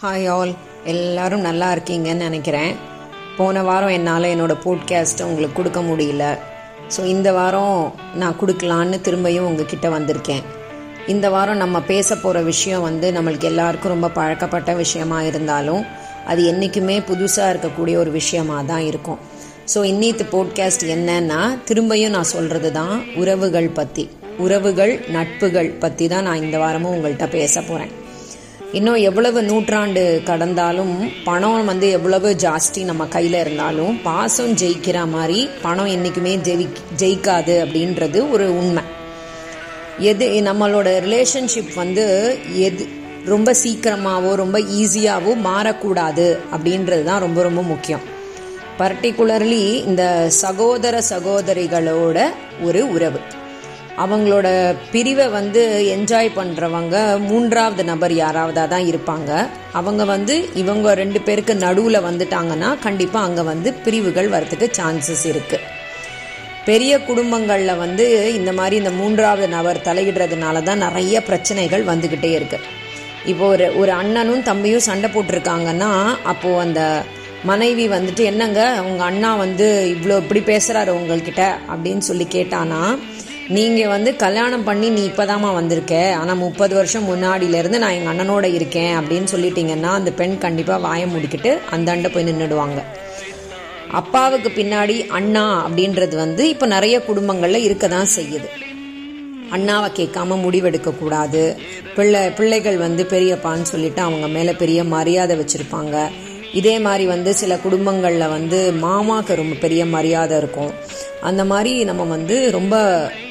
Hi all எல்லாரும் நல்லா இருக்கீங்கன்னு நினைக்கிறேன். போன வாரம் என்னால் என்னோடய போட்காஸ்ட்டை உங்களுக்கு கொடுக்க முடியல. ஸோ இந்த வாரம் நான் கொடுக்கலான்னு திரும்பியும் உங்ககிட்ட வந்திருக்கேன். இந்த வாரம் நம்ம பேச போகிற விஷயம் வந்து நம்மளுக்கு எல்லாருக்கும் ரொம்ப பழக்கப்பட்ட விஷயமா இருந்தாலும் அது என்றைக்குமே புதுசாக இருக்கக்கூடிய ஒரு விஷயமாக தான் இருக்கும். ஸோ இன்னித்து போட்காஸ்ட் என்னன்னா திரும்பியும் நான் சொல்கிறது தான் உறவுகள் பற்றி உறவுகள் நட்புகள் பற்றி தான் நான் இந்த வாரமும் உங்கள்கிட்ட பேச போகிறேன் இன்னும் எவ்வளவு நூற்றாண்டு கடந்தாலும் பணம் வந்து எவ்வளவு ஜாஸ்தி நம்ம கையில் இருந்தாலும் பாசம் ஜெயிக்கிற மாதிரி பணம் என்றைக்குமே ஜெயி ஜெயிக்காது அப்படின்றது ஒரு உண்மை. எது நம்மளோட ரிலேஷன்ஷிப் வந்து எது ரொம்ப சீக்கிரமாகவோ ரொம்ப ஈஸியாகவோ மாறக்கூடாது அப்படின்றது தான் ரொம்ப ரொம்ப முக்கியம். பர்டிகுலர்லி இந்த சகோதர சகோதரிகளோட ஒரு உறவு. அவங்களோட பிரிவை வந்து என்ஜாய் பண்ணுறவங்க மூன்றாவது நபர் யாராவதாக தான் இருப்பாங்க. அவங்க வந்து இவங்க ரெண்டு பேருக்கு நடுவில் வந்துட்டாங்கன்னா கண்டிப்பாக அங்கே வந்து பிரிவுகள் வரத்துக்கு சான்சஸ் இருக்குது பெரிய குடும்பங்களில் வந்து இந்த மாதிரி இந்த மூன்றாவது நபர் தலையிடுறதுனால தான் நிறைய பிரச்சனைகள் வந்துக்கிட்டே இருக்கு. இப்போ ஒரு ஒரு அண்ணனும் தம்பியும் சண்டை போட்டிருக்காங்கன்னா அப்போது அந்த மனைவி வந்துட்டு என்னங்க உங்கள் அண்ணா வந்து இவ்வளோ இப்படி பேசுகிறாரு உங்கள்கிட்ட? அப்படின்னு சொல்லி கேட்டானா நீங்கள் வந்து கல்யாணம் பண்ணி நீ இப்போதாம்மா வந்திருக்க. ஆனால் முப்பது வருஷம் முன்னாடியிலேருந்து நான் எங்கள் அண்ணனோட இருக்கேன் அப்படின்னு சொல்லிட்டீங்கன்னா அந்த பெண் கண்டிப்பாக வாயை முடிக்கிட்டு அந்தாண்ட போய் நின்றுடுவாங்க அப்பாவுக்கு பின்னாடி அண்ணா அப்படின்றது வந்து இப்போ நிறைய குடும்பங்களில் இருக்க தான் செய்யுது. அண்ணாவை கேட்காம முடிவெடுக்க கூடாது. பிள்ளை பிள்ளைகள் வந்து பெரியப்பான்னு சொல்லிட்டு அவங்க மேலே பெரிய மரியாதை வச்சுருப்பாங்க. இதே மாதிரி வந்து சில குடும்பங்களில் வந்து மாமாவுக்கு ரொம்ப பெரிய மரியாதை இருக்கும். அந்த மாதிரி நம்ம வந்து ரொம்ப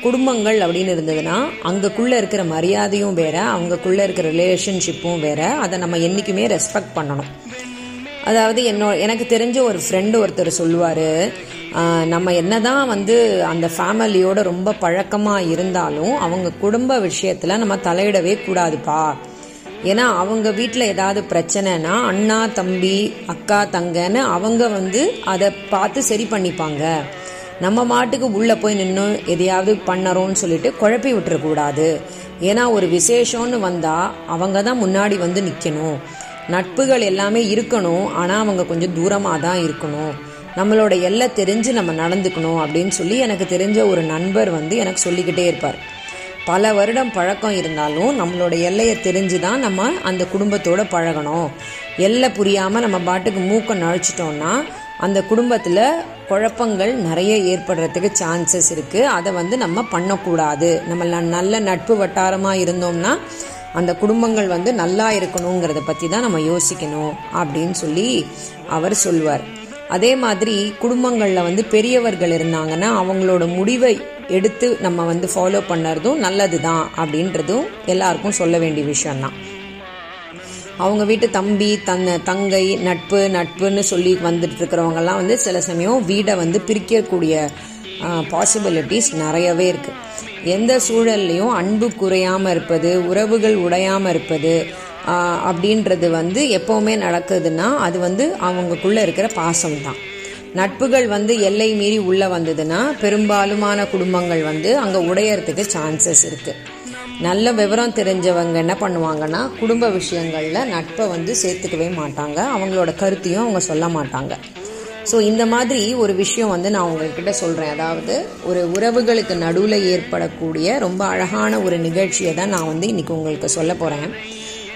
குடும்பங்கள் அப்படின்னு இருந்ததுன்னா அங்கக்குள்ளே இருக்கிற மரியாதையும் வேற அவங்கக்குள்ளே இருக்கிற ரிலேஷன்ஷிப்பும் வேற. அதை நம்ம என்றைக்குமே ரெஸ்பெக்ட் பண்ணணும். அதாவது என்னோ எனக்கு தெரிஞ்ச ஒரு ஃப்ரெண்டு ஒருத்தர் சொல்லுவார் நம்ம என்ன தான் வந்து அந்த ஃபேமிலியோட ரொம்ப பழக்கமாக இருந்தாலும் அவங்க குடும்ப விஷயத்தில் நம்ம தலையிடவே கூடாதுப்பா. ஏன்னா அவங்க வீட்டில் ஏதாவது பிரச்சனைனா அண்ணா தம்பி அக்கா தங்கன்னு அவங்க வந்து அதை பார்த்து சரி பண்ணிப்பாங்க. நம்ம மாட்டுக்கு உள்ளே போய் நின்று எதையாவது பண்ணறோம்னு சொல்லிட்டு குழப்பி விட்டுறக்கூடாது. ஏன்னா ஒரு விசேஷம்னு வந்தால் அவங்க தான் முன்னாடி வந்து நிற்கணும் நட்புகள் எல்லாமே இருக்கணும். ஆனால் அவங்க கொஞ்சம் தூரமாக தான் இருக்கணும். நம்மளோட எல்லை தெரிஞ்சு நம்ம நடந்துக்கணும் அப்படின்னு சொல்லி எனக்கு தெரிஞ்ச ஒரு நண்பர் வந்து எனக்கு சொல்லிக்கிட்டே இருப்பார். பல வருடம் பழக்கம் இருந்தாலும் நம்மளோட எல்லையை தெரிஞ்சு தான் நம்ம அந்த குடும்பத்தோட பழகணும். எல்லை புரியாமல் நம்ம பாட்டுக்கு மூக்கை நழைச்சிட்டோம்னா அந்த குடும்பத்தில் குழப்பங்கள் நிறைய ஏற்படுறதுக்கு சான்சஸ் இருக்குது அதை வந்து நம்ம பண்ணக்கூடாது. நம்ம நல்ல நட்பு வட்டாரமாக இருந்தோம்னா அந்த குடும்பங்கள் வந்து நல்லா இருக்கணுங்கிறத பற்றி தான் நம்ம யோசிக்கணும் அப்படின்னு சொல்லி அவர் சொல்லுவார் அதே மாதிரி குடும்பங்களில் வந்து பெரியவர்கள் இருந்தாங்கன்னா அவங்களோட முடிவை எடுத்து நம்ம வந்து ஃபாலோ பண்ணுறதும் நல்லது தான் அப்படின்றதும் எல்லாருக்கும் சொல்ல வேண்டிய விஷயம்தான். அவங்க வீட்டு தம்பி தன் தங்கை நட்பு நட்புன்னு சொல்லி வந்துட்டு இருக்கிறவங்கெல்லாம் வந்து சில சமயம் வீடை வந்து பிரிக்கக்கூடிய பாசிபிலிட்டிஸ் நிறையவே இருக்குது எந்த சூழல்லையும் அன்பு குறையாமல் இருப்பது உறவுகள் உடையாமல் இருப்பது அப்படின்றது வந்து எப்போவுமே நடக்குதுன்னா அது வந்து அவங்களுக்குள்ளே இருக்கிற பாசம் தான் நட்புகள் வந்து எல்லை மீறி உள்ளே வந்ததுன்னா பெரும்பாலுமான குடும்பங்கள் வந்து அங்கே உடையறதுக்கு சான்சஸ் இருக்குது நல்ல விவரம் தெரிஞ்சவங்க என்ன பண்ணுவாங்கன்னா குடும்ப விஷயங்களில் நட்பை வந்து சேர்த்துக்கவே மாட்டாங்க. அவங்களோட கருத்தையும் அவங்க சொல்ல மாட்டாங்க. ஸோ இந்த மாதிரி ஒரு விஷயம் வந்து நான் உங்ககிட்ட சொல்கிறேன் அதாவது ஒரு உறவுகளுக்கு நடுவில் ஏற்படக்கூடிய ரொம்ப அழகான ஒரு நிகழ்ச்சியை தான் நான் வந்து இன்னைக்கு உங்களுக்கு சொல்ல போகிறேன்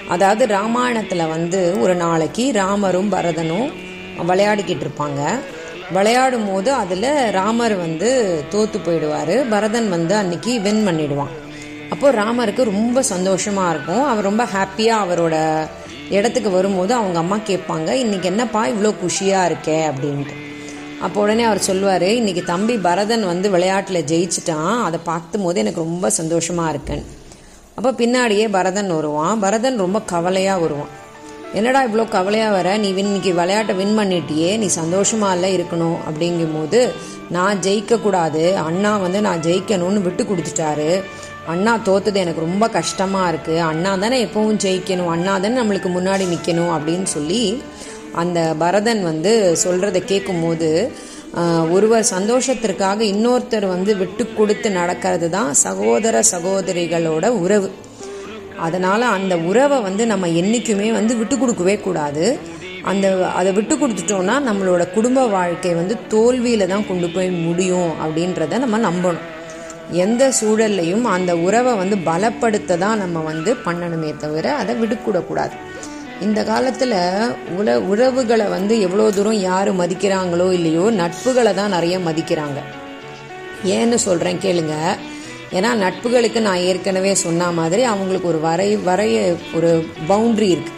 அதாவது ராமாயணத்தில் வந்து ஒரு நாளைக்கு ராமரும் பரதனும் விளையாடிக்கிட்டு இருப்பாங்க. விளையாடும் போது அதில் ராமர் வந்து தோத்து போயிடுவார். பரதன் வந்து அன்னைக்கு வின் பண்ணிடுவான். அப்போ ராமருக்கு ரொம்ப சந்தோஷமாக இருக்கும். அவர் ரொம்ப ஹாப்பியாக அவரோட இடத்துக்கு வரும்போது அவங்க அம்மா கேட்பாங்க இன்னைக்கு என்னப்பா இவ்வளோ குஷியாக இருக்கே? அப்படின்ட்டு. அப்போ உடனே அவர் சொல்லுவார் இன்னைக்கு தம்பி பரதன் வந்து விளையாட்டில் ஜெயிச்சிட்டான். அதை பார்க்கும் போது எனக்கு ரொம்ப சந்தோஷமாக இருக்கேன். அப்போ பின்னாடியே பரதன் வருவான். பரதன் ரொம்ப கவலையாக வருவான். என்னடா இவ்வளோ கவலையாக வர? நீ இன்னைக்கு விளையாட்டை வின் பண்ணிட்டியே. நீ சந்தோஷமாக இல்லை இருக்கணும். அப்படிங்கும்போது நான் ஜெயிக்கக்கூடாது. அண்ணா வந்து நான் ஜெயிக்கணும்னு விட்டு கொடுத்துட்டாரு. அண்ணா தோத்தது எனக்கு ரொம்ப கஷ்டமாக இருக்குது அண்ணா தானே எப்பவும் ஜெயிக்கணும். அண்ணா தானே நம்மளுக்கு முன்னாடி நிற்கணும் அப்படின்னு சொல்லி அந்த பரதன் வந்து சொல்கிறத கேட்கும்போது ஒருவர் சந்தோஷத்திற்காக இன்னொருத்தர் வந்து விட்டு கொடுத்து நடக்கிறது தான் சகோதர சகோதரிகளோட உறவு. அதனால் அந்த உறவை வந்து நம்ம என்றைக்குமே வந்து விட்டு கொடுக்கவே கூடாது. அந்த அதை விட்டு கொடுத்துட்டோன்னா நம்மளோட குடும்ப வாழ்க்கை வந்து தோல்வியில் தான் கொண்டு போய் முடியும் அப்படின்றத நம்ம நம்பணும். எந்த சூழல்லையும் அந்த உறவை வந்து பலப்படுத்த தான் நம்ம வந்து பண்ணணுமே தவிர அதை விடுக்கூடக்கூடாது. இந்த காலத்தில் உல உறவுகளை வந்து எவ்வளோ தூரம் யார் மதிக்கிறாங்களோ இல்லையோ நட்புகளை தான் நிறைய மதிக்கிறாங்க. ஏன்னு சொல்கிறேன் கேளுங்க. ஏன்னா நட்புகளுக்கு நான் ஏற்கனவே சொன்ன மாதிரி அவங்களுக்கு ஒரு வரை வரைய ஒரு பவுண்ட்ரி இருக்குது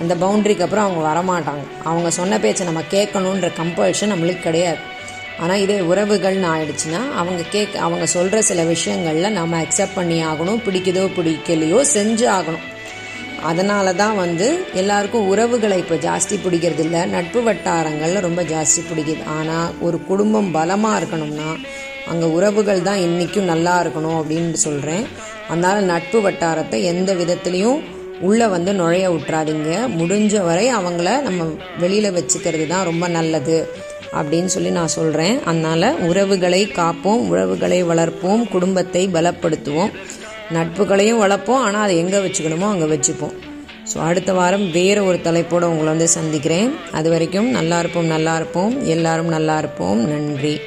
அந்த பவுண்ட்ரிக்கு அப்புறம் அவங்க வரமாட்டாங்க. அவங்க சொன்ன பேச்சை நம்ம கேட்கணுன்ற கம்பல்ஷன் நம்மளுக்கு கிடையாது. ஆனால் இதே உறவுகள்னு ஆயிடுச்சுன்னா அவங்க கேட்க அவங்க சொல்கிற சில விஷயங்களில் நம்ம அக்செப்ட் பண்ணி ஆகணும் பிடிக்குதோ பிடிக்கலையோ செஞ்சு ஆகணும். அதனால தான் வந்து எல்லாருக்கும் உறவுகளை இப்போ ஜாஸ்தி பிடிக்கிறது இல்லை. நட்பு வட்டாரங்களில் ரொம்ப ஜாஸ்தி பிடிக்குது. ஆனால் ஒரு குடும்பம் பலமாக இருக்கணும்னா அங்கே உறவுகள் தான் இன்றைக்கும் நல்லா இருக்கணும் அப்படின்னு சொல்கிறேன் அதனால் நட்பு வட்டாரத்தை எந்த விதத்துலேயும் உள்ளே வந்து நுழைய விட்றாதீங்க முடிஞ்ச வரை அவங்கள நம்ம வெளியில் வச்சுக்கிறது தான் ரொம்ப நல்லது. அப்படின்னு சொல்லி நான் சொல்கிறேன் அதனால் உறவுகளை காப்போம் உறவுகளை வளர்ப்போம் குடும்பத்தை பலப்படுத்துவோம். நட்புகளையும் வளர்ப்போம் ஆனால் அதை எங்கே வச்சுக்கணுமோ அங்கே வச்சுப்போம். ஸோ அடுத்த வாரம் வேறு ஒரு தலைப்போடு உங்களை வந்து சந்திக்கிறேன். அது வரைக்கும் நல்லா இருப்போம் நல்லா இருப்போம். எல்லாரும் நல்லா இருப்போம். நன்றி.